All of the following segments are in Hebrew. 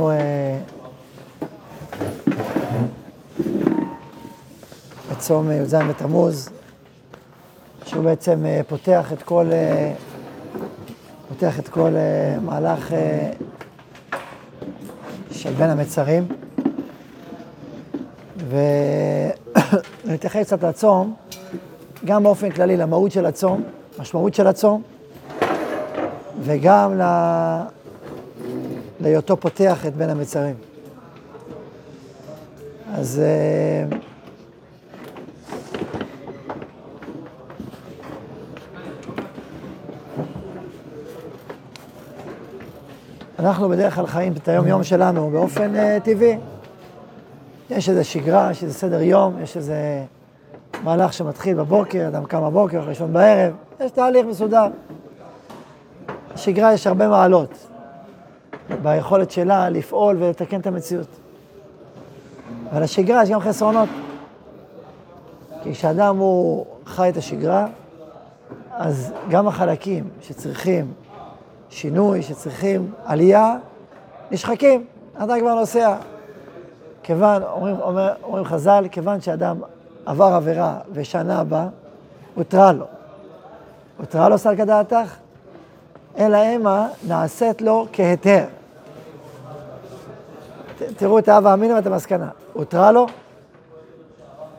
אנחנו אה, בצום י"ז בתמוז, שהוא בעצם אה, פותח את כל, אה, פותח את כל מהלך של בין המצרים. ונתייחס קצת לצום, גם באופן כללי למהות של הצום, משמעות של הצום, וגם ל... להיותו פותח את בין המצרים. אז אה, אנחנו בדרך כלל חיים את היום-יום שלנו באופן uh, טבעי. יש איזו שגרה, יש איזה סדר יום, יש איזה מהלך שמתחיל בבוקר, אדם קם בבוקר, ראשון בערב, יש תהליך מסודר. בשגרה יש הרבה מעלות. ביכולת שלה לפעול ולתקן את המציאות. אבל השגרה יש גם חסרונות. כי כשאדם הוא חי את השגרה, אז גם החלקים שצריכים שינוי, שצריכים עלייה, נשחקים. אדם כבר נוסע. כיוון, אומרים, אומר, אומרים חז"ל, כיוון שאדם עבר עבירה ושנה בה, הותרה לו. הותרה לו סלקא דעתך, אלא המה נעשית לו כהיתר. תראו את האב האמינו ואת המסקנה. הותרה לו?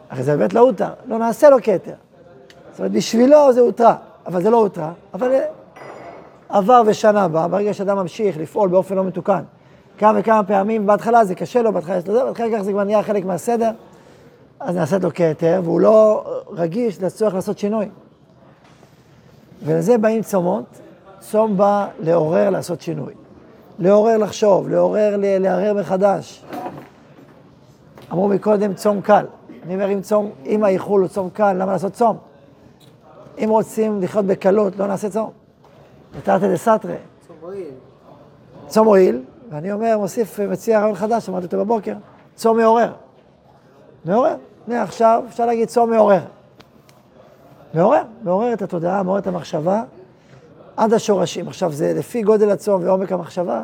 הרי זה באמת לא הותר, לא נעשה לו כתר. זאת אומרת, בשבילו זה הותרה, אבל זה לא הותרה, אבל עבר ושנה באה, ברגע שאדם ממשיך לפעול באופן לא מתוקן, כמה וכמה פעמים, בהתחלה זה קשה לו, בהתחלה יש לו זה, בהתחלה כך זה כבר נהיה חלק מהסדר, אז נעשית לו כתר, והוא לא רגיש לצורך לעשות שינוי. ולזה באים צומות, צום בא לעורר לעשות שינוי. לעורר לחשוב, לעורר לערער מחדש. אמרו מקודם צום קל. אני אומר, אם צום, אם האיחול הוא צום קל, למה לעשות צום? אם רוצים לחיות בקלות, לא נעשה צום. נתרתי לסתרי. צום מועיל. צום מועיל, ואני אומר, מוסיף, מציע רעיון חדש, אמרתי אותו בבוקר, צום מעורר. מעורר. הנה עכשיו אפשר להגיד צום מעורר. מעורר, מעורר את התודעה, מעורר את המחשבה. עד השורשים. עכשיו, זה לפי גודל הצום ועומק המחשבה,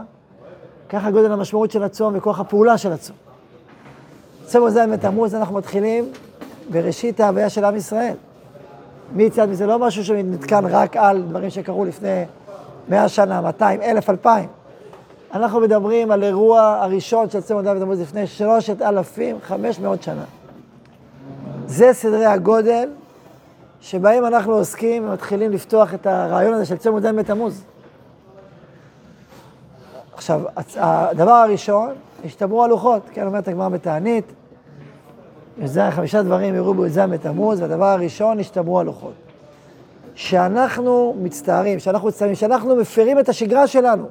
ככה גודל המשמעות של הצום וכוח הפעולה של הצום. צום י"ז בתמוז אנחנו מתחילים בראשית ההוויה של עם ישראל. מיציאת מזה לא משהו שמתקן רק על דברים שקרו לפני מאה שנה, 200, אלף, אלפיים. אנחנו מדברים על אירוע הראשון של צום י"ז בתמוז לפני שלושת אלפים חמש מאות שנה. זה סדרי הגודל שבהם אנחנו עוסקים ומתחילים לפתוח את הרעיון הזה של צום י"ז בתמוז. עכשיו, הדבר הראשון, השתמרו הלוחות, כן, אומרת הגמרא בתענית, י"ז חמישה דברים יראו בי"ז בתמוז, והדבר הראשון, השתמרו הלוחות. שאנחנו מצטערים, שאנחנו מצטערים, שאנחנו מפרים את השגרה שלנו,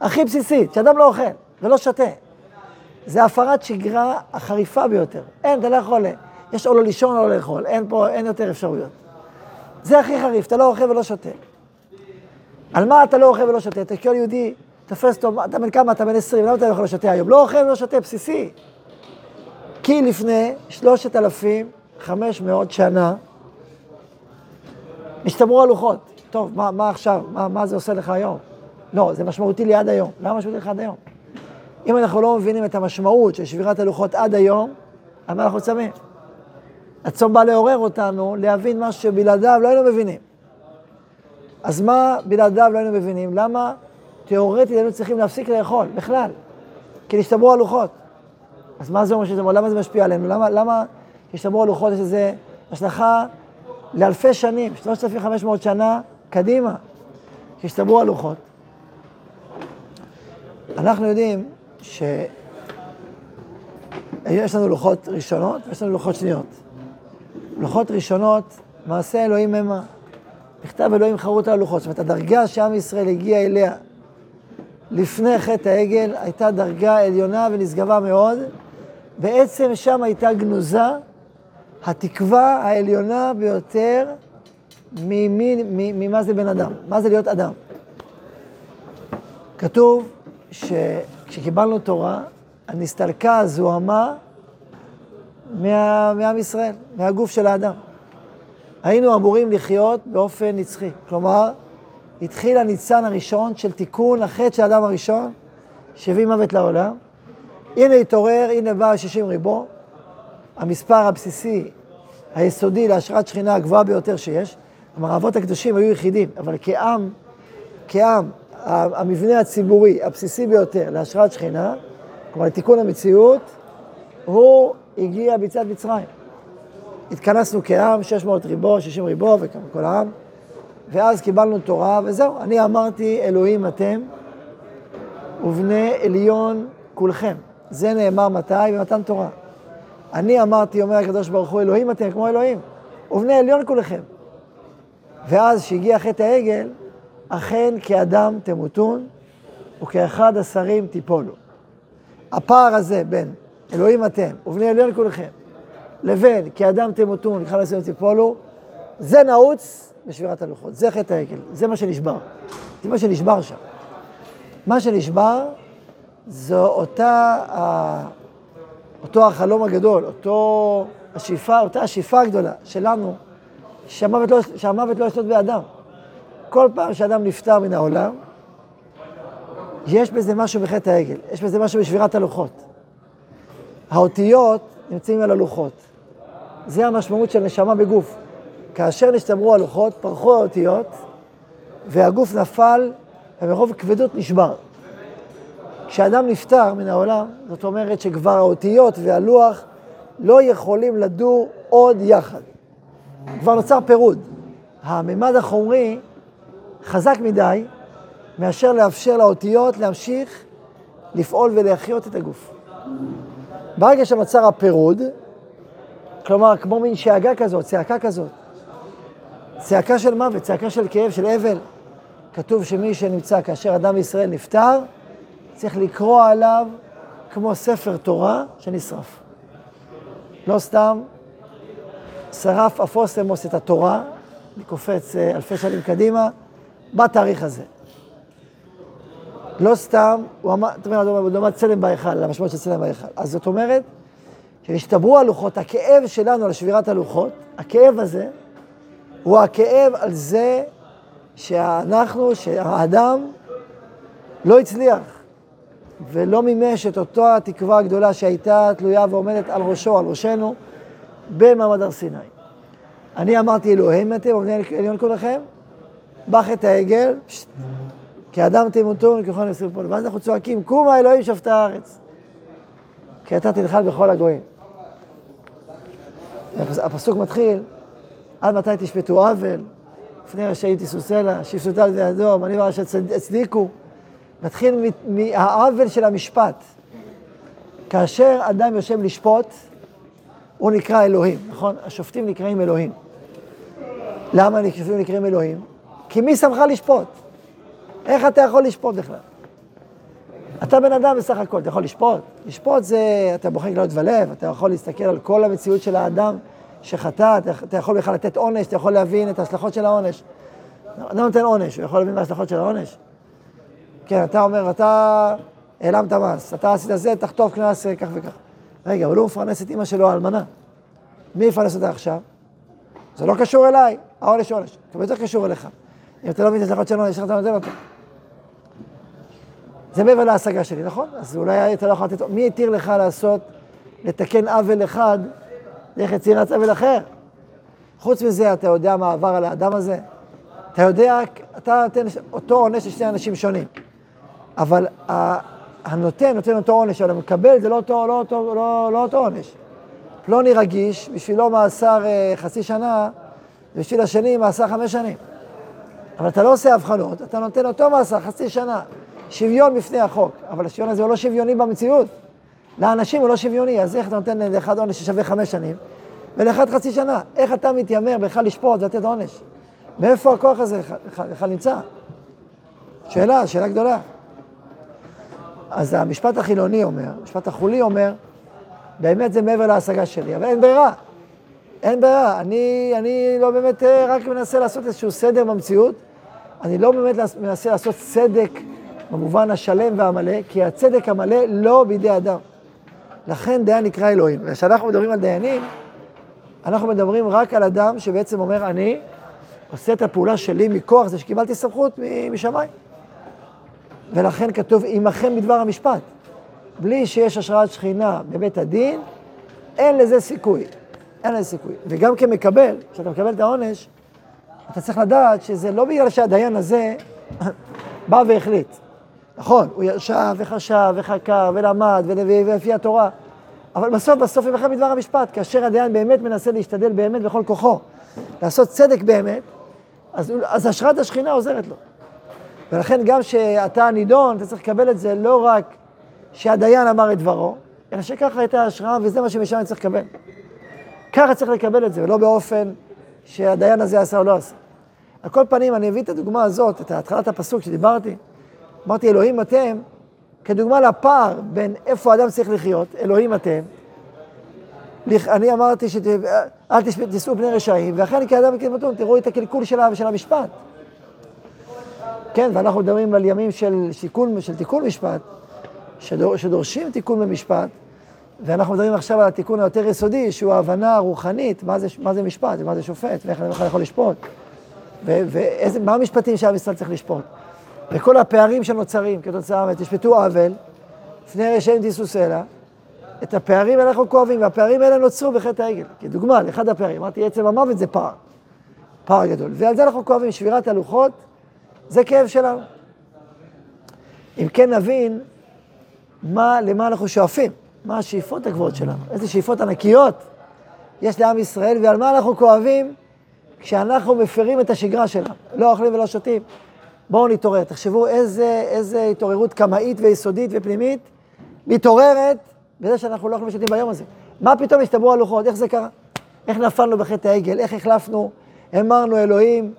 הכי בסיסית, שאדם לא אוכל ולא שותה. זה הפרת שגרה החריפה ביותר. אין, אתה לא יכול, יש או לא לישון או לא לאכול, אין פה, אין יותר אפשרויות. זה הכי חריף, אתה לא אוכל ולא שותה. על מה אתה לא אוכל ולא שותה? אתה כל יהודי, תופס אותו, אתה בן כמה? אתה בן עשרים, למה אתה לא יכול לשותה היום? לא אוכל ולא שותה, בסיסי. כי לפני שלושת אלפים חמש מאות שנה השתמרו הלוחות. טוב, מה, מה עכשיו? מה, מה זה עושה לך היום? לא, זה משמעותי לי עד היום. למה משמעותי לך עד היום? אם אנחנו לא מבינים את המשמעות של שבירת הלוחות עד היום, על מה אנחנו צמים? הצום בא לעורר אותנו, להבין משהו שבלעדיו לא היינו מבינים. אז מה בלעדיו לא היינו מבינים? למה תיאורטית היינו צריכים להפסיק לאכול בכלל? כי נשתמרו הלוחות. אז מה זה אומר שזה, למה זה משפיע עלינו? למה, למה כשהשתמרו הלוחות יש איזו השלכה לאלפי שנים, 3,500 שנה קדימה, כשהשתמרו הלוחות? אנחנו יודעים שיש לנו לוחות ראשונות ויש לנו לוחות שניות. לוחות ראשונות, מעשה אלוהים המה. מכתב אלוהים חרוט על הלוחות. זאת אומרת, הדרגה שעם ישראל הגיע אליה לפני חטא העגל הייתה דרגה עליונה ונשגבה מאוד. בעצם שם הייתה גנוזה התקווה העליונה ביותר ממה זה בן אדם, מה זה להיות אדם. כתוב שכשקיבלנו תורה, הנסתלקה הזוהמה מה, מעם ישראל, מהגוף של האדם. היינו אמורים לחיות באופן נצחי. כלומר, התחיל הניצן הראשון של תיקון החטא של האדם הראשון, שהביא מוות לעולם. הנה התעורר, הנה בא שישים ריבו, המספר הבסיסי, היסודי להשראת שכינה הגבוהה ביותר שיש. כלומר, האבות הקדושים היו יחידים, אבל כעם, כעם, המבנה הציבורי הבסיסי ביותר להשראת שכינה, כלומר לתיקון המציאות, הוא הגיע בצד מצרים. התכנסנו כעם, 600 ריבו, 60 ריבו וכמה כל העם, ואז קיבלנו תורה, וזהו, אני אמרתי, אלוהים אתם, ובני עליון כולכם. זה נאמר מתי? במתן תורה. אני אמרתי, אומר הקדוש ברוך הוא, אלוהים אתם כמו אלוהים, ובני עליון כולכם. ואז כשהגיע חטא העגל, אכן כאדם תמותון וכאחד השרים תיפולו. הפער הזה בין אלוהים אתם ובני עליון כולכם, לבין כאדם תמותון וכאחד השרים תיפולו, זה נעוץ בשבירת הלוחות, זה חטא העגל, זה מה שנשבר. זה מה שנשבר שם. מה שנשבר זו אותה, אותו החלום הגדול, אותו השאיפה, אותה השאיפה הגדולה שלנו, שהמוות לא, שהמוות לא ישלוט באדם. כל פעם שאדם נפטר מן העולם, יש בזה משהו בחטא העגל, יש בזה משהו בשבירת הלוחות. האותיות נמצאים על הלוחות. זה המשמעות של נשמה בגוף. כאשר נשתמרו הלוחות, פרחו האותיות, והגוף נפל, ומרוב כבדות נשבר. כשאדם נפטר מן העולם, זאת אומרת שכבר האותיות והלוח לא יכולים לדור עוד יחד. כבר נוצר פירוד. הממד החומרי חזק מדי מאשר לאפשר לאותיות להמשיך לפעול ולהחיות את הגוף. ברגע שנוצר הפירוד, כלומר, כמו מין שאגה כזאת, צעקה כזאת, צעקה של מוות, צעקה של כאב, של אבל, כתוב שמי שנמצא כאשר אדם ישראל נפטר, צריך לקרוא עליו כמו ספר תורה שנשרף. לא סתם שרף אפוסמוס את התורה, אני קופץ אה, אלפי שנים קדימה, בתאריך הזה. לא סתם, הוא אמר, זאת אומרת, הוא אמר צלם בהיכל, למשמעות של צלם בהיכל. אז זאת אומרת, כשהשתברו הלוחות, הכאב שלנו על שבירת הלוחות, הכאב הזה, הוא הכאב על זה שאנחנו, שהאדם לא הצליח ולא מימש את אותו התקווה הגדולה שהייתה תלויה ועומדת על ראשו, על ראשנו, במעמד הר סיני. אני אמרתי אלוהים אתם, ובני עליון כולכם, בח את העגל, כי אדם תמותו וככל נסיר פה. ואז אנחנו צועקים, קומה אלוהים שפטה הארץ. כי אתה תנחל בכל הגויים. הפסוק מתחיל, עד מתי תשפטו עוול, לפני רשעים תישאו סלע, שפטותה על ידי אדום, אני אומר שהצדיקו. מתחיל מהעוול של המשפט. כאשר אדם יושב לשפוט, הוא נקרא אלוהים, נכון? השופטים נקראים אלוהים. למה השופטים נקראים אלוהים? כי מי שמך לשפוט? איך אתה יכול לשפוט בכלל? אתה בן אדם בסך הכל, אתה יכול לשפוט. לשפוט זה, אתה בוחר גלות ולב, אתה יכול להסתכל על כל המציאות של האדם שחטא, אתה יכול בכלל לתת עונש, אתה יכול להבין את ההשלכות של העונש. אדם נותן עונש, הוא יכול להבין מה ההשלכות של העונש? כן, אתה אומר, אתה העלמת מס, אתה עשית זה, תחטוף קנס כך וכך. רגע, אבל הוא מפרנס את אימא שלו, האלמנה. מי יפרנס אותה עכשיו? זה לא קשור אליי, העונש עונש. זה יותר קשור אליך. אם אתה לא מבין את ההשלכות של העונש, איך אתה נותן אותו? זה מעבר להשגה שלי, נכון? אז אולי אתה לא יכול לתת... מי התיר לך לעשות, לתקן עוול אחד דרך יצירת עוול אחר? חוץ מזה, אתה יודע מה עבר על האדם הזה? אתה יודע, אתה נותן אותו עונש לשני אנשים שונים. אבל הנותן נותן אותו עונש, אבל המקבל זה לא אותו, לא אותו, לא, לא אותו עונש. פלוני רגיש, בשבילו מאסר אה, חצי שנה, ובשביל השני מאסר חמש שנים. אבל אתה לא עושה הבחנות, אתה נותן אותו מאסר חצי שנה. שוויון בפני החוק, אבל השוויון הזה הוא לא שוויוני במציאות. לאנשים הוא לא שוויוני, אז איך אתה נותן לאחד עונש ששווה חמש שנים, ולאחד חצי שנה? איך אתה מתיימר בכלל לשפוט ולתת עונש? מאיפה הכוח הזה בכלל נמצא? שאלה, שאלה גדולה. אז המשפט החילוני אומר, המשפט החולי אומר, באמת זה מעבר להשגה שלי, אבל אין ברירה. אין ברירה. אני, אני לא באמת אה, רק מנסה לעשות איזשהו סדר במציאות, אני לא באמת מנסה לעשות צדק במובן השלם והמלא, כי הצדק המלא לא בידי אדם. לכן דיין נקרא אלוהים. וכשאנחנו מדברים על דיינים, אנחנו מדברים רק על אדם שבעצם אומר, אני עושה את הפעולה שלי מכוח זה שקיבלתי סמכות משמיים. ולכן כתוב, עמכם בדבר המשפט. בלי שיש השראת שכינה בבית הדין, אין לזה סיכוי. אין לזה סיכוי. וגם כמקבל, כשאתה מקבל את העונש, אתה צריך לדעת שזה לא בגלל שהדיין הזה בא והחליט. נכון, הוא ישב וחשב וחקר ולמד ולפי התורה, אבל בסוף, בסוף ימכם בדבר המשפט. כאשר הדיין באמת מנסה להשתדל באמת בכל כוחו, לעשות צדק באמת, אז, אז השראת השכינה עוזרת לו. ולכן גם כשאתה נידון, אתה צריך לקבל את זה לא רק שהדיין אמר את דברו, אלא שככה הייתה ההשראה, וזה מה שמשם אני צריך לקבל. ככה צריך לקבל את זה, ולא באופן שהדיין הזה עשה או לא עשה. על כל פנים, אני אביא את הדוגמה הזאת, את התחלת הפסוק שדיברתי. אמרתי, אלוהים אתם, כדוגמה לפער בין איפה האדם צריך לחיות, אלוהים אתם. אני אמרתי שאל תישאו פני רשעים, ואכן כאדם וכדמתון, תראו את הקלקול של המשפט. כן, ואנחנו מדברים על ימים של, שיקול, של תיקון משפט, שדור, שדורשים תיקון במשפט, ואנחנו מדברים עכשיו על התיקון היותר יסודי, שהוא ההבנה הרוחנית, מה זה, מה זה משפט, ומה זה שופט, ואיך אני בכלל יכול לשפוט, ומה המשפטים ישראל צריך לשפוט. וכל הפערים שנוצרים כתוצאה מזה, תשפטו עוול, לפני רשעים תישאו סלע, את הפערים אנחנו כואבים, והפערים האלה נוצרו בחטא העגל. כדוגמה, לאחד הפערים, אמרתי, עצם המוות זה פער, פער גדול. ועל זה אנחנו כואבים, שבירת הלוחות, זה כאב שלנו. אם כן נבין מה, למה אנחנו שואפים, מה השאיפות הגבוהות שלנו, איזה שאיפות ענקיות יש לעם ישראל, ועל מה אנחנו כואבים כשאנחנו מפרים את השגרה שלנו, לא אוכלים ולא שותים. בואו נתעורר, תחשבו איזה, איזה התעוררות קמאית ויסודית ופנימית מתעוררת בזה שאנחנו לא אוכלים ושותים ביום הזה. מה פתאום השתברו הלוחות, איך זה קרה? איך נפלנו בחטא העגל, איך החלפנו, אמרנו אלוהים,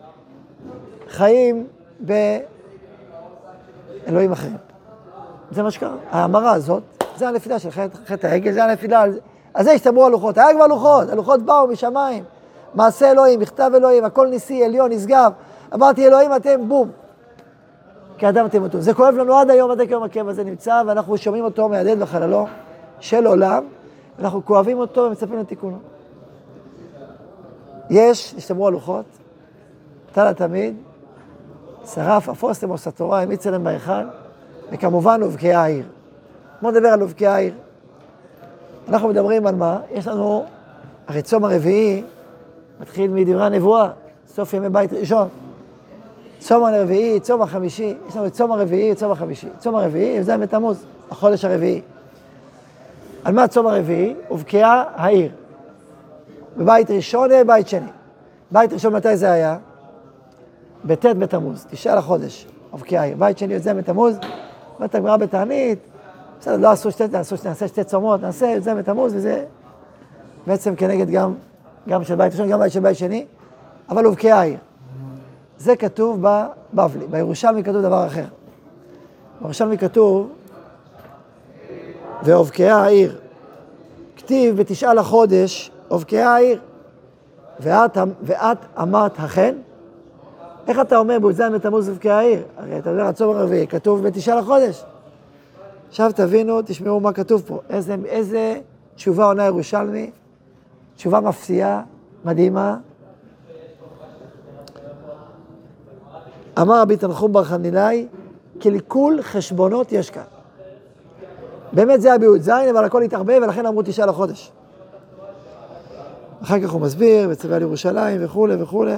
חיים באלוהים אחרים. זה מה שקרה. ההמרה הזאת, זה הנפילה של חטא העגל, זה הנפילה, על זה השתמרו הלוחות. היה כבר לוחות, הלוחות באו משמיים. מעשה אלוהים, מכתב אלוהים, הכל ניסי, עליון, נשגב. אמרתי, אלוהים אתם, בום. כאדם אותו. זה כואב לנו עד היום, עד היום הכאב הזה נמצא, ואנחנו שומעים אותו מהדהד בחללו של עולם, אנחנו כואבים אותו ומצפים לתיקונו. יש, השתמרו הלוחות, תל התמיד, שרף אפוסתם עושה תורה, המיץ אליהם בהיכל, וכמובן הובקעה העיר. בואו נדבר על הובקעה העיר. אנחנו מדברים על מה? יש לנו, הרי צום הרביעי מתחיל מדברי הנבואה, סוף ימי בית ראשון. צום הרביעי, צום החמישי, יש לנו את צום הרביעי, צום החמישי. צום הרביעי, זה בתמוז, החודש הרביעי. על מה צום הרביעי? הובקעה העיר. בבית ראשון ובבית שני. בית ראשון מתי זה היה? בט' בתמוז, תשעה לחודש, אבקי העיר. בית שני י"ז בתמוז, אומרת הגמרא בתענית, בסדר, לא עשו שתי, נעשו, נעשה שתי צומות, נעשה י"ז בתמוז, וזה בעצם כנגד גם, גם של בית ראשון, גם בית של בית שני, אבל אבקי העיר. זה כתוב בבבלי, בירושלמי כתוב דבר אחר. בירושלמי כתוב, ואובקעה העיר. כתיב בתשעה לחודש, אובקעה העיר. ואת, ואת אמרת החן? איך אתה אומר בי"ז בתמוז ובקעה העיר? הרי אתה יודע, הצום הרביעי כתוב בתשעה לחודש. עכשיו תבינו, תשמעו מה כתוב פה. איזה, איזה תשובה עונה ירושלמי, תשובה מפתיעה, מדהימה. אמר רבי תנחום בר חנילאי, קלקול חשבונות יש כאן. באמת זה היה בי"ז, אבל הכל התערבב, ולכן אמרו תשעה לחודש. אחר כך הוא מסביר, וצבע על ירושלים וכולי וכולי.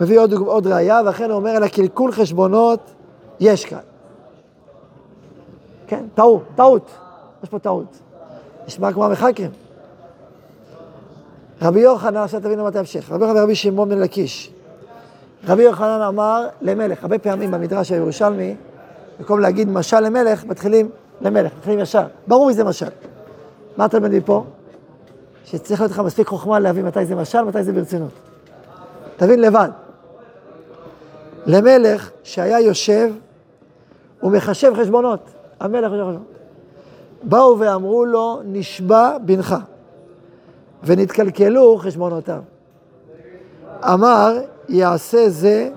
מביא עוד, עוד ראייה, ואכן הוא אומר, על הקלקול חשבונות יש כאן. כן, טעות, טעות. יש פה טעות. נשמע כמו המחקרים. רבי יוחנן, עכשיו תבינו מה תמשיך. רבי יוחנן ורבי שמעון בן לקיש. רבי יוחנן אמר למלך, הרבה פעמים במדרש הירושלמי, במקום להגיד משל למלך, מתחילים למלך, מתחילים ישר. ברור איזה משל. מה אתה מביא פה? שצריך להיות לך מספיק חוכמה להבין מתי זה משל, מתי זה ברצינות. תבין לבד. למלך שהיה יושב ומחשב חשבונות. המלך חשב חשבונות. באו ואמרו לו, נשבע בנך, ונתקלקלו חשבונותיו. אמר, יעשה זה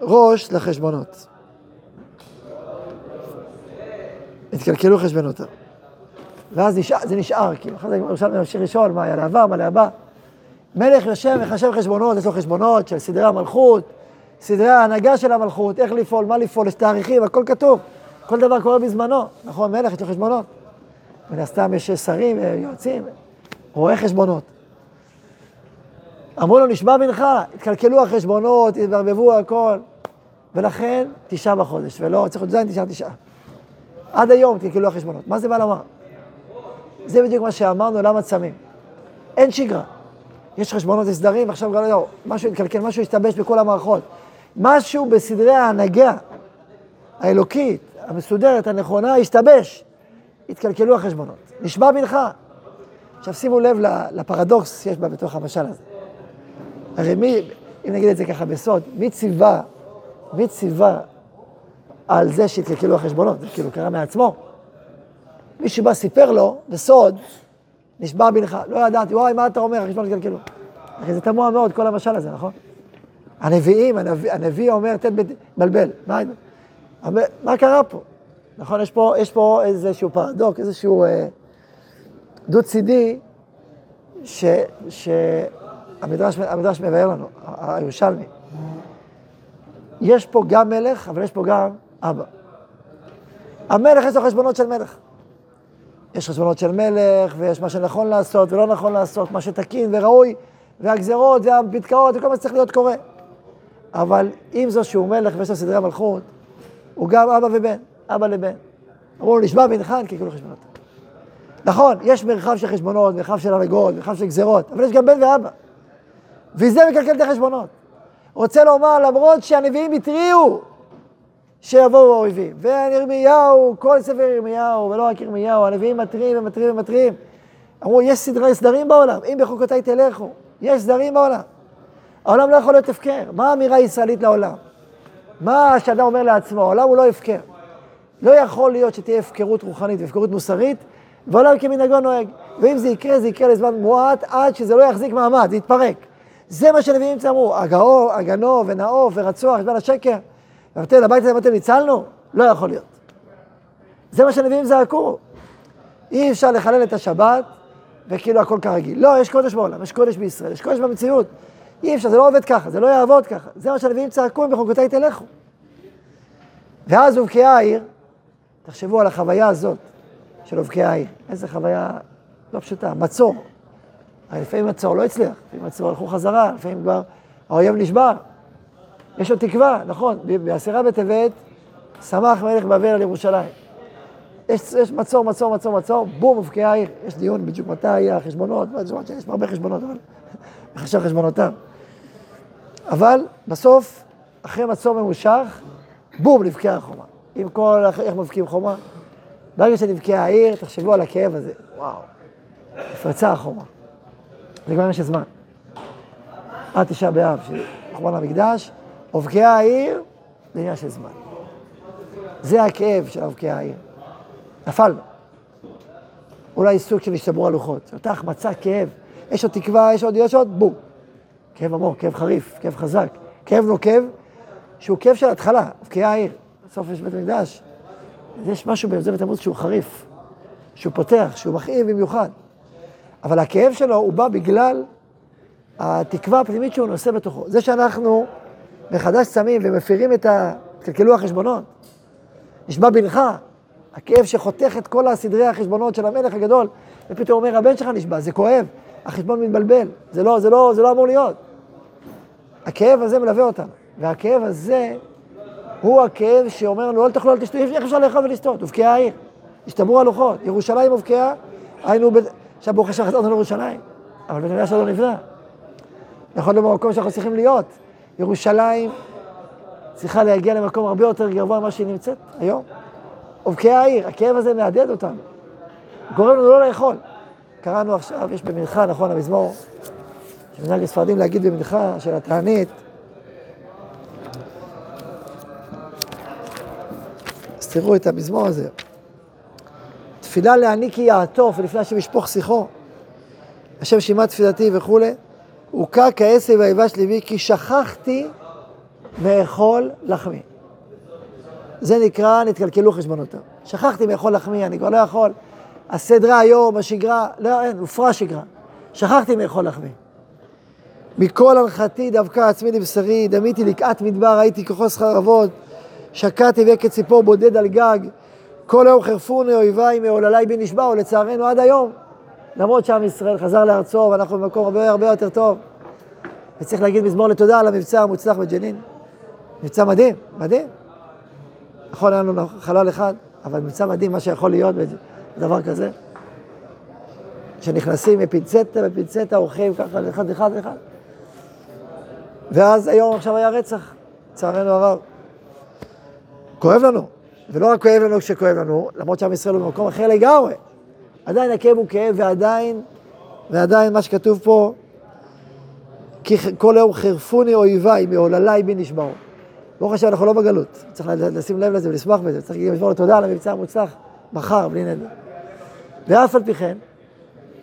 ראש לחשבונות. התקלקלו חשבונותיו. ואז נשאר, זה נשאר, כאילו, אחרי זה ירושלמי ממשיך לשאול מה היה לעבר, מה לעבר. מלך יושב וחשב חשבונות, יש לו חשבונות של סדרי המלכות, סדרי ההנהגה של המלכות, איך לפעול, מה לפעול, יש תאריכים, הכל כתוב. כל דבר קורה בזמנו, נכון? מלך יש לו חשבונות. מן הסתם יש שרים, יועצים, רואי חשבונות. אמרו לו, נשבע מנחה, התקלקלו החשבונות, התברבבו הכל. ולכן, תשעה בחודש, ולא, צריך להיות זין, תשעה, תשעה. עד היום התקלקלו החשבונות. מה זה בא לומר? זה בדיוק מה שאמרנו, למה צמים. אין שגרה. יש חשבונות הסדרים, עכשיו גם לא, משהו התקלקל, משהו השתבש בכל המערכות. משהו בסדרי ההנהגה האלוקית, המסודרת, הנכונה, השתבש. התקלקלו החשבונות. נשבע מנחה. עכשיו שימו לב לפרדוקס שיש בה בתוך המשל הזה. הרי מי, אם נגיד את זה ככה בסוד, מי ציווה, מי ציווה על זה שהתקלקלו החשבונות? זה כאילו קרה מעצמו. מישהו בא, סיפר לו, בסוד, נשבע בנך, לא ידעתי, וואי, מה אתה אומר, החשבון התקלקלו. הרי זה תמוה מאוד, כל המשל הזה, נכון? הנביאים, הנביא, הנביא אומר, תן בלבל. מה, מה קרה פה? נכון, יש פה, יש פה איזשהו פרדוק, איזשהו אה, דו-צידי, שהמדרש מבאר לנו, הירושלמי. יש פה גם מלך, אבל יש פה גם אבא. המלך יש לו חשבונות של מלך. יש חשבונות של מלך, ויש מה שנכון לעשות ולא נכון לעשות, מה שתקין וראוי, והגזרות והפתקאות וכל מה שצריך להיות קורה. אבל עם זו שהוא מלך ויש לו סדרי מלכות, הוא גם אבא ובן, אבא לבן. אמרו לו, נשבע בנכן כי כולו חשבונות. נכון, יש מרחב של חשבונות, מרחב של הרגות, מרחב של גזרות, אבל יש גם בן ואבא. וזה מקלקל את החשבונות. רוצה לומר, למרות שהנביאים התריעו שיבואו האויבים. וירמיהו, כל ספר ירמיהו, ולא רק ירמיהו, הנביאים מתריעים ומתריעים ומתריעים. אמרו, יש סדרי סדרים בעולם, אם בחוקותיי תלכו, יש סדרים בעולם. העולם לא יכול להיות הפקר. מה האמירה הישראלית לעולם? מה שאדם אומר לעצמו, העולם הוא לא הפקר. לא יכול להיות שתהיה הפקרות רוחנית והפקרות מוסרית, ועולם כמנהגו נוהג. ואם זה יקרה, זה יקרה לזמן מועט, עד שזה לא יחזיק מעמד, זה יתפרק. זה מה שנביאים אמרו, הגאור, הגנוב ונאור ורצוח, חשבון השקר. ואתם, לבית הזה אתם ניצלנו? לא יכול להיות. זה מה שנביאים זעקו. אי אפשר לחלל את השבת וכאילו הכל כרגיל. לא, יש קודש בעולם, יש קודש בישראל, יש קודש במציאות. אי אפשר, זה לא עובד ככה, זה לא יעבוד ככה. זה מה שהנביאים צעקו, אם בחוקותיי תלכו. ואז הובקעה העיר, תחשבו על החוויה הזאת של הובקעה העיר. איזה חוויה לא פשוטה, מצור. הרי לפעמים מצור לא הצליח, לפעמים מצור הלכו חזרה, לפעמים כבר האויב נשבר. יש לו תקווה, נכון, בעשרה בטבת שמח מלך בבל על ירושלים. יש, יש מצור, מצור, מצור, מצור, בום, הובקעה העיר. יש דיון בדיוק מתי היה החשבונות, יש הרבה חשבונות, אבל מחשב חשבונותיו. אבל בסוף, אחרי מצור ממושך, בום, נבקעה החומה. עם כל, איך מבקיעים חומה? ברגע שנבקעה העיר, תחשבו על הכאב הזה. וואו, נפרצה החומה. זה כבר עניין של זמן. עד תשעה באב, חורבן המקדש, הובקעה העיר, זה עניין של זמן. זה הכאב של הובקעה העיר. נפלנו. אולי סוג של השתברו הלוחות. אותה החמצה, כאב. יש עוד תקווה, יש עוד, יש עוד, בום. כאב עמוק, כאב חריף, כאב חזק. כאב נוקב, שהוא כאב של התחלה, הובקעה העיר. בסוף יש בית המקדש. יש משהו ביוזם בתמוז שהוא חריף, שהוא פותח, שהוא מכאיב במיוחד. אבל הכאב שלו הוא בא בגלל התקווה הפנימית שהוא נושא בתוכו. זה שאנחנו מחדש צמים ומפירים את ה... קלקלו החשבונות. נשבע בנך, הכאב שחותך את כל הסדרי החשבונות של המלך הגדול, ופתאום אומר, הבן שלך נשבע, זה כואב, החשבון מתבלבל, זה לא, זה לא, זה לא אמור להיות. הכאב הזה מלווה אותנו, והכאב הזה הוא הכאב שאומר לנו, לא תאכלו, אל תשתו, איך אפשר לאכול ולשתות? הובקעה העיר, השתברו הלוחות, ירושלים הובקעה, היינו, עכשיו ברוך השם חזרנו לירושלים, אבל בית המקדש לא נבנה. יכול להיות במקום שאנחנו צריכים להיות. ירושלים צריכה להגיע למקום הרבה יותר גבוה ממה שהיא נמצאת היום. הובקעה העיר, הכאב הזה מהדהד אותנו. גורם לנו לא לאכול. קראנו עכשיו, יש במנחה, נכון, המזמור, שמנהג הספרדים להגיד במנחה של התענית, אז תראו את המזמור הזה. תפילה להעניק יעטוף, ולפני השם ישפוך שיחו. השם שמע תפילתי וכולי. הוכה כעשב ויבש ליבי, כי שכחתי מאכול לחמי. זה נקרא, נתקלקלו חשבונותיו. שכחתי מאכול לחמי, אני כבר לא יכול. הסדרה היום, השגרה, לא, אין, הופרה שגרה. שכחתי מאכול לחמי. מכל הנחתי דווקא עצמי לבשרי, דמיתי לקעת מדבר, הייתי כחוס חרבות, שקעתי וכת ציפור בודד על גג, כל היום חרפוני אויביי מעוללי בי נשבעו, לצערנו עד היום. למרות שעם ישראל חזר לארצו ואנחנו במקום הרבה הרבה יותר טוב. וצריך להגיד מזמור לתודה על המבצע המוצלח בג'נין. מבצע מדהים, מדהים. נכון, היה לנו חלל אחד, אבל מבצע מדהים מה שיכול להיות בדבר כזה. שנכנסים מפינצטה בפינצטה, הולכים ככה אחד אחד אחד. ואז היום עכשיו היה רצח, לצערנו הרב. כואב לנו, ולא רק כואב לנו כשכואב לנו, למרות שעם ישראל הוא במקום אחר לגמרי. עדיין הכאב הוא כאב, ועדיין, ועדיין מה שכתוב פה, כי כל היום חרפוני אויביי, מעולליי בי נשבעו. ברוך השם, אנחנו לא בגלות. צריך לשים לב לזה ולשמוח בזה. צריך להגיד לשמור תודה על המבצע המוצלח מחר, בלי נדר. ואף על פי כן,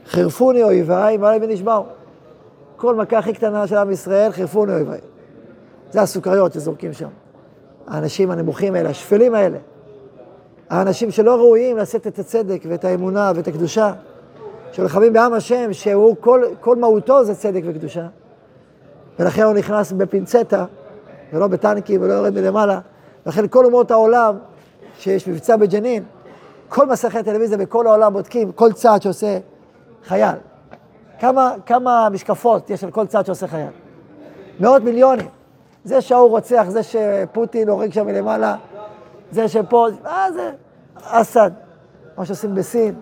חרפוני אויביי, מעולליי בי נשבעו. כל מכה הכי קטנה של עם ישראל, חרפוני אויביי. זה הסוכריות שזורקים שם. האנשים הנמוכים האלה, השפלים האלה. האנשים שלא ראויים לשאת את הצדק ואת האמונה ואת הקדושה, שלוחמים בעם השם, שהוא, כל, כל מהותו זה צדק וקדושה. ולכן הוא נכנס בפינצטה, ולא בטנקים ולא יורד מלמעלה. לכן כל אומות העולם, שיש מבצע בג'נין, כל מסכי הטלוויזיה בכל העולם בודקים כל צעד שעושה חייל. כמה, כמה משקפות יש על כל צעד שעושה חייל? מאות מיליונים. זה שההוא רוצח, זה שפוטין הורג שם מלמעלה, זה שפה, מה זה? אסד, מה שעושים בסין.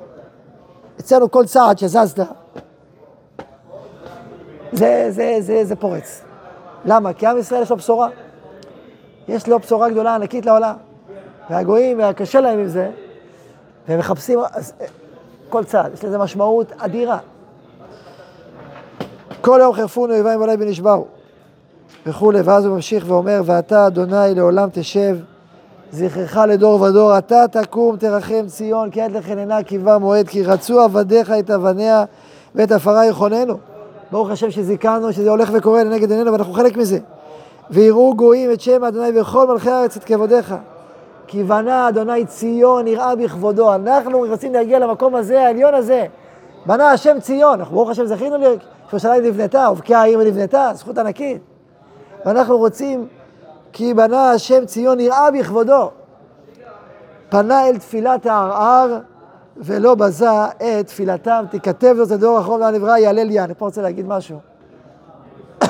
אצלנו כל צעד שזזת, זה, זה, זה, זה פורץ. למה? כי עם ישראל יש לו בשורה. יש לו בשורה גדולה, ענקית לעולם. והגויים, קשה להם עם זה, והם מחפשים כל צעד, יש לזה משמעות אדירה. כל יום חרפונו אויביים עלי ונשבעו. וכולי, ואז הוא ממשיך ואומר, ואתה אדוני לעולם תשב, זכרך לדור ודור, אתה תקום תרחם ציון, כי עת לחננה קיבה מועד, כי רצו עבדיך את אבניה ואת עפרה יכוננו. ברוך השם שזיכרנו, שזה הולך וקורה לנגד עינינו, ואנחנו חלק מזה. ויראו גויים את שם אדוני וכל מלכי הארץ את כבודיך. כי בנה אדוני ציון, יראה בכבודו. אנחנו רוצים להגיע למקום הזה, העליון הזה. בנה השם ציון, אנחנו ברוך השם זכינו, ירושלים נבנתה, ובקיעה העיר ונבנתה, זכות ענקית. ואנחנו רוצים, כי בנה השם ציון יראה בכבודו. פנה אל תפילת הערער ולא בזה את תפילתם, תיכתב זאת לדור אחרון והנברא יהלל יה. אני פה רוצה להגיד משהו.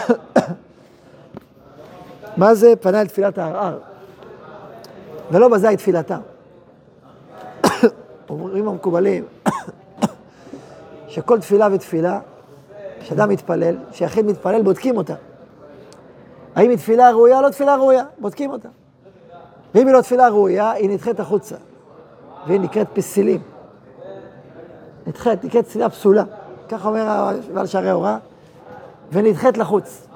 מה זה פנה אל תפילת הערער? ולא בזה את תפילתם. אומרים המקובלים שכל תפילה ותפילה, כשאדם מתפלל, כשיחיד מתפלל, בודקים אותה. האם היא תפילה ראויה או לא תפילה ראויה? בודקים אותה. ואם היא לא תפילה ראויה, היא נדחית החוצה. והיא נקראת פסילים. נדחית, נקראת תפילה פסולה. כך אומר בעל שערי הוראה, ונדחית לחוץ.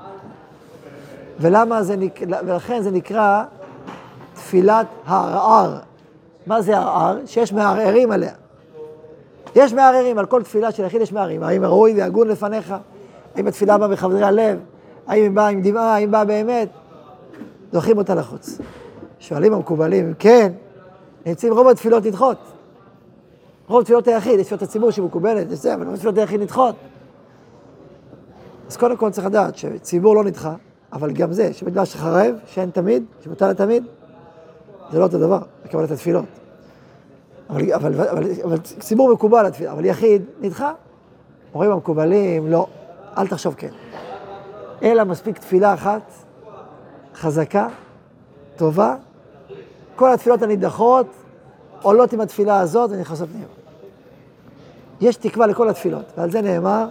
ולמה זה נקרא, ולכן זה נקרא תפילת הערער. מה זה ערער? שיש מערערים עליה. יש מערערים, על כל תפילה של יחיד יש מערערים. האם ראוי והגון לפניך? האם התפילה באה מחברי הלב? האם היא באה עם דמעה? האם באה באמת? דוחים אותה לחוץ. שואלים המקובלים, כן, נמצאים רוב התפילות נדחות. רוב תפילות היחיד, יש תפילות הציבור שמקובלת, יש זה, אבל רוב תפילות היחיד נדחות. אז קודם כל צריך לדעת שציבור לא נדחה, אבל גם זה, שמקדש חרב, שאין תמיד, שבוטל לתמיד, זה לא אותו דבר, לקבלת התפילות. אבל, אבל, אבל, אבל, אבל ציבור מקובל אבל יחיד נדחה. אומרים המקובלים, לא, אל תחשוב כן. אלא מספיק תפילה אחת, חזקה, טובה, כל התפילות הנידחות עולות עם התפילה הזאת ונכנסות פנימה. יש תקווה לכל התפילות, ועל זה נאמר,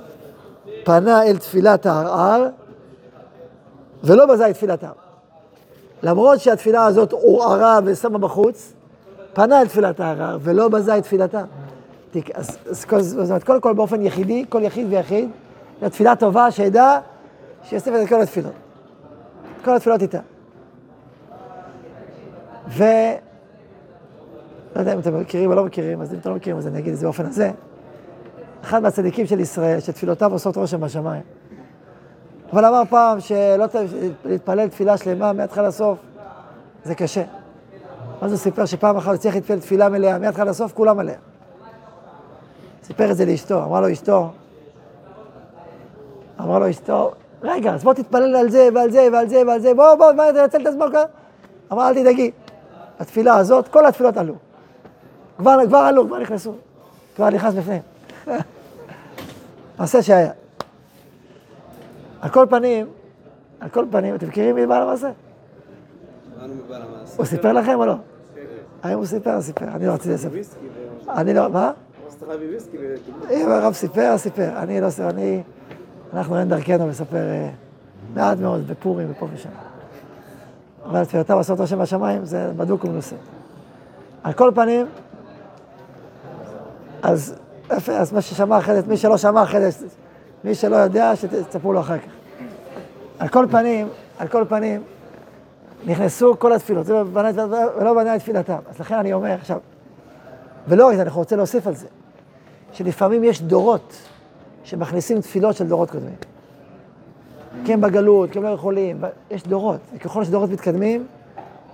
פנה אל תפילת הערער, ולא בזה את תפילתם. למרות שהתפילה הזאת עורערה ושמה בחוץ, פנה אל תפילת הערער, ולא בזה את תפילתם. אז, אז, זאת אומרת, קודם כל באופן יחידי, כל יחיד ויחיד, זו תפילה טובה שידע שיוסף את כל התפילות. את כל התפילות איתה. ו... לא יודע אם אתם מכירים או לא מכירים, אז אם אתם לא מכירים, אז אני אגיד את זה באופן הזה. אחד מהצדיקים של ישראל, שתפילותיו עושות רושם בשמיים. אבל אמר פעם שלא להתפלל תפילה שלמה מההתחלה לסוף, זה קשה. אז הוא סיפר שפעם אחת הוא צריך להתפלל תפילה מלאה, מההתחלה לסוף כולה מלאה. סיפר את זה לאשתו, אמר לו אשתו, אמר לו אשתו, רגע, אז בוא תתפלל על זה ועל זה ועל זה ועל זה, בוא, בוא, בוא, תנצל את הזמן. אמר, אל תדאגי, התפילה הזאת, כל התפילות עלו. כבר, כבר עלו, כבר נכנסו, כבר נכנס בפניהם. מעשה שהיה. על כל פנים, על כל פנים, אתם מכירים מי בעל המעשה? הוא סיפר לכם או לא? האם הוא סיפר? סיפר. אני לא רציתי לספר. אני לא, מה? הרב סיפר, סיפר. אני לא סיפר, אני... אנחנו אין דרכנו לספר אה, מעט מאוד בפורים ופה ושם. אבל תפילתם עשות רושם בשמיים, זה בדוק ומנוסה. על כל פנים, אז, אז מה ששמע זה, מי שלא שמע זה, מי שלא יודע, שתספרו לו אחר כך. על כל פנים, על כל פנים, נכנסו כל התפילות, זה בנה, ולא בנה את תפילתם. אז לכן אני אומר עכשיו, ולא רק זה, אני רוצה להוסיף על זה, שלפעמים יש דורות שמכניסים תפילות של דורות קודמים. כי הם בגלות, כי הם לא יכולים, יש דורות, וככל שדורות מתקדמים,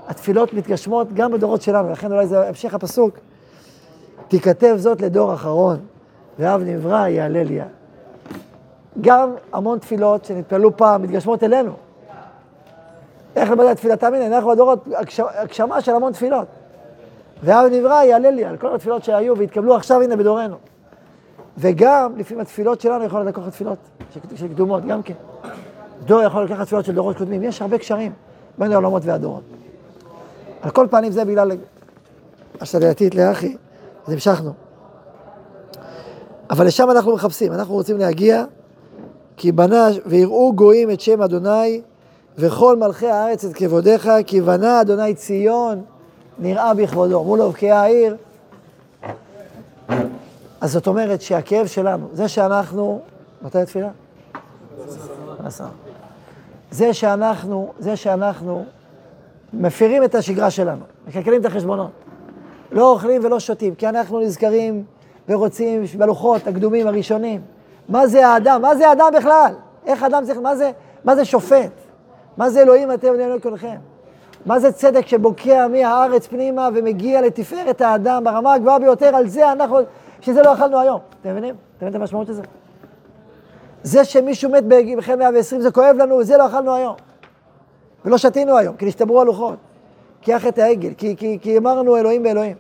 התפילות מתגשמות גם בדורות שלנו, לכן אולי זה המשך הפסוק, תיכתב זאת לדור אחרון, ואב נברא יעלה ליה. גם המון תפילות שנתפללו פעם מתגשמות אלינו. איך למדע את תפילתם? הנה, אנחנו בדורות, הגשמה של המון תפילות. ואב נברא יעלה לי על כל התפילות שהיו והתקבלו עכשיו, הנה, בדורנו. וגם, לפעמים התפילות שלנו יכולות לקחת תפילות של קדומות, גם כן. דור יכול לקחת תפילות של דורות קודמים. יש הרבה קשרים בין העולמות והדורות. על כל פנים זה בגלל השתדלתית לאחי, אז המשכנו. אבל לשם אנחנו מחפשים, אנחנו רוצים להגיע, כי בנה ויראו גויים את שם אדוני, וכל מלכי הארץ את כבודיך, כי בנה אדוני ציון, נראה בכבודו. מול אבקי העיר. אז זאת אומרת שהכאב שלנו, זה שאנחנו, מתי התפילה? זה שאנחנו, זה שאנחנו מפירים את השגרה שלנו, מקלקלים את החשבונות. לא אוכלים ולא שותים, כי אנחנו נזכרים ורוצים בלוחות הקדומים הראשונים. מה זה האדם? מה זה האדם בכלל? איך אדם צריך, מה זה, מה זה שופט? מה זה אלוהים אתם אלוהים כולכם? מה זה צדק שבוקע מהארץ פנימה ומגיע לתפארת האדם ברמה הגבוהה ביותר, על זה אנחנו, שזה לא אכלנו היום. אתם מבינים? אתם מבינים את המשמעות של זה? זה שמישהו מת בחן 120 זה כואב לנו, זה לא אכלנו היום. ולא שתינו היום, כי נשתברו הלוחות. כי אחת העגל, כי, כי, כי אמרנו אלוהים באלוהים.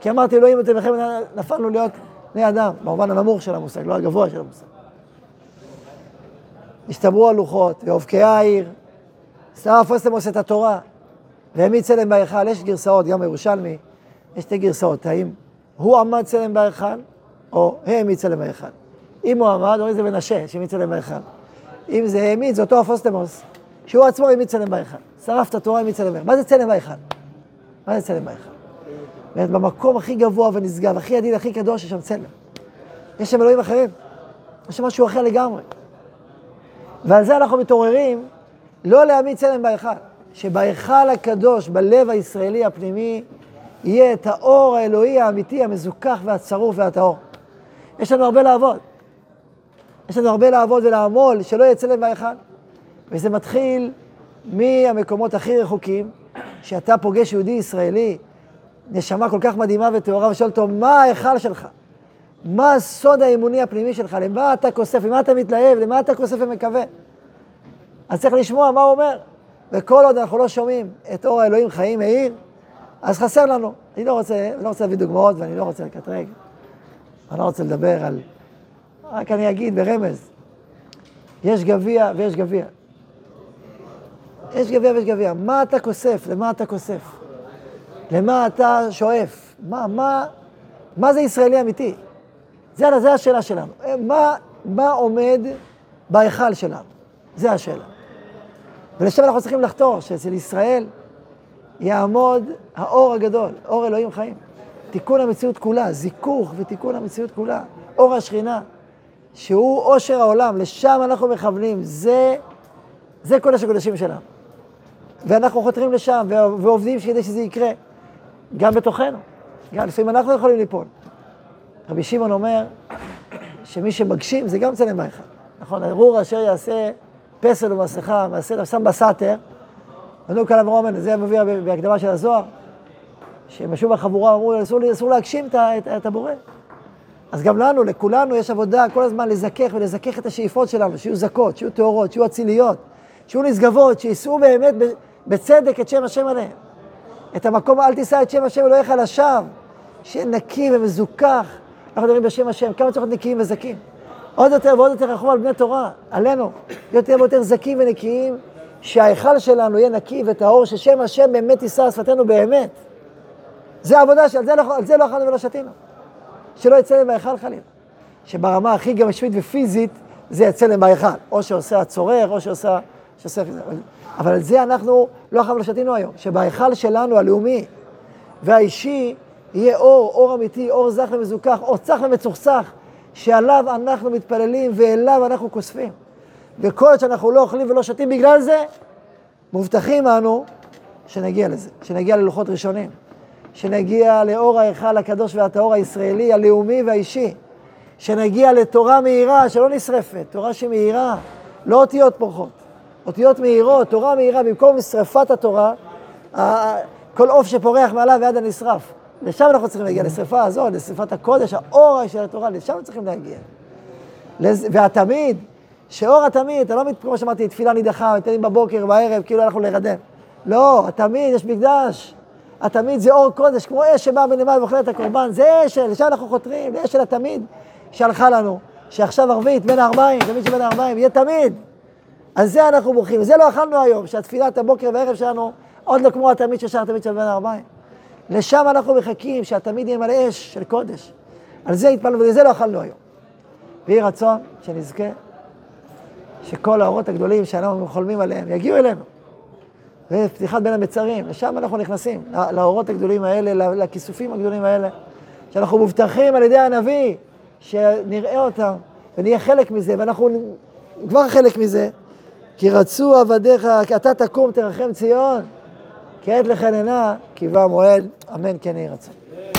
כי אמרתי אלוהים אתם לכם נפלנו להיות בני אדם, במובן הנמוך של המושג, לא הגבוה של המושג. נשתברו הלוחות, ואובקי העיר, שרף אוסטמוס את התורה, והעמיד צלם בהיכל, יש גרסאות, גם בירושלמי, יש שתי גרסאות, האם הוא עמד צלם בהיכל, או העמיד צלם בהיכל. אם הוא עמד, אומרים זה מנשה, שהעמיד צלם בהיכל. אם זה העמיד, זה אותו אפוסטמוס, שהוא עצמו העמיד צלם בהיכל. שרף את התורה, העמיד צלם בהיכל. מה זה צלם בהיכל? מה זה צלם בהיכל? באמת, במקום הכי גבוה ונשגב, הכי עדין, הכי קדוש, יש שם צלם. יש שם אלוהים אחרים. יש שם משהו אחר לגמרי. ועל זה אנחנו מתעוררים לא להעמיד צלם בהיכל. שבהיכל הקדוש, בלב הישראלי הפנימי, יהיה את האור האלוהי האמיתי, המזוכח והצרוף והטהור. יש לנו הרבה לעבוד. יש לנו הרבה לעבוד ולעמול, שלא יהיה צלם בהיכל. וזה מתחיל מהמקומות הכי רחוקים, שאתה פוגש יהודי ישראלי, נשמה כל כך מדהימה וטהורה, ושואל אותו, מה ההיכל שלך? מה הסוד האמוני הפנימי שלך? למה אתה כוסף? למה אתה מתלהב? למה אתה כוסף ומקווה? אז צריך לשמוע מה הוא אומר. וכל עוד אנחנו לא שומעים את אור האלוהים חיים מאיר, אז חסר לנו. אני לא רוצה, לא רוצה להביא דוגמאות ואני לא רוצה לקטרג. אני לא רוצה לדבר על... רק אני אגיד ברמז, יש גביע ויש גביע. יש גביע ויש גביע. מה אתה כוסף? למה אתה כוסף? למה אתה שואף? מה, מה, מה זה ישראלי אמיתי? זה, זה השאלה שלנו. מה, מה עומד בהיכל שלנו? זה השאלה. ולשם אנחנו צריכים לחתור, שאצל ישראל יעמוד האור הגדול, אור אלוהים חיים. תיקון המציאות כולה, זיכוך ותיקון המציאות כולה. אור השכינה, שהוא עושר העולם, לשם אנחנו מכוונים, זה, זה קודש הקודשים שלנו. ואנחנו חותרים לשם ועובדים כדי שזה יקרה, גם בתוכנו. גם לפעמים אנחנו יכולים ליפול. רבי שמעון אומר שמי שמגשים זה גם צלם בהיכל. נכון, ארור אשר יעשה פסל ומסכה, מעשה, שם בסאטר, בנו כאן אברהם, זה מביא בהקדמה של הזוהר, שהם ישבו בחבורה, אמרו, אסור, אסור להגשים את, את, את הבורא. אז גם לנו, לכולנו, יש עבודה כל הזמן לזכך ולזכך את השאיפות שלנו, שיהיו זכות, שיהיו טהורות, שיהיו אציליות, שיהיו נשגבות, שיישאו באמת בצדק את שם השם עליהם. את המקום, אל תישא את שם השם אלוהיך לשווא, שיהיה נקי ומזוכח. אנחנו מדברים בשם השם, כמה צריך להיות נקיים וזכים. עוד יותר ועוד יותר רחום על בני תורה, עלינו, יותר ויותר זכים ונקיים, שההיכל שלנו יהיה נקי וטהור, ששם השם באמת יישא שפתנו באמת. זה העבודה שעל זה, לא, זה לא אכלנו ולא שתינו. שלא יצא להם בהיכל חלילה. שברמה הכי גמשמית ופיזית, זה יצא להם בהיכל. או שעושה הצורר, או שעושה... שעושה... אבל על זה אנחנו לא אכלנו ולא שתינו היום. שבהיכל שלנו, הלאומי והאישי, יהיה אור, אור אמיתי, אור זך ומזוכח, אור צח ומצוחצח, שעליו אנחנו מתפללים ואליו אנחנו כוספים. וכל עוד שאנחנו לא אוכלים ולא שותים בגלל זה, מובטחים אנו שנגיע לזה, שנגיע ללוחות ראשונים, שנגיע לאור ההיכל הקדוש והטהור הישראלי, הלאומי והאישי, שנגיע לתורה מהירה שלא נשרפת, תורה שמהירה, לא אותיות פורחות, אותיות מהירות, תורה מהירה, במקום שרפת התורה, כל עוף שפורח מעליו ועד הנשרף. לשם אנחנו צריכים להגיע, לשרפה הזאת, לשרפת הקודש, האור של התורה, לשם צריכים להגיע. והתמיד, שאור התמיד, אתה לא, כמו שאמרתי, תפילה נידחה, מתפללים בבוקר, בערב, כאילו אנחנו להירדם. לא, התמיד, יש מקדש. התמיד זה אור קודש, כמו אש שבאה מלמעלה ואוכלת את הקורבן, זה אש, לשם אנחנו חותרים, לאש של התמיד שהלכה לנו, שעכשיו ערבית, בין הארבעים, תמיד שבין הארבעים, יהיה תמיד. על זה אנחנו בורחים, וזה לא אכלנו היום, שהתפילת הבוקר והערב שלנו עוד לא כמו התמיד ששר התמיד של בין הארבעים. לשם אנחנו מחכים, שהתמיד יהיה מלא אש של קודש. על זה התפלנו, ולזה לא אכלנו היום. ויהי רצון שנזכה שכל האורות הגדולים שאנחנו חולמים עליהם יגיעו אלינו. ופתיחת בין המצרים, לשם אנחנו נכנסים, לאורות הגדולים האלה, לכיסופים הגדולים האלה, שאנחנו מובטחים על ידי הנביא, שנראה אותם ונהיה חלק מזה, ואנחנו כבר חלק מזה, כי רצו עבדיך, כי אתה תקום תרחם ציון. כי עת לחננה, כי בא המועד, אמן כן יהי רצון.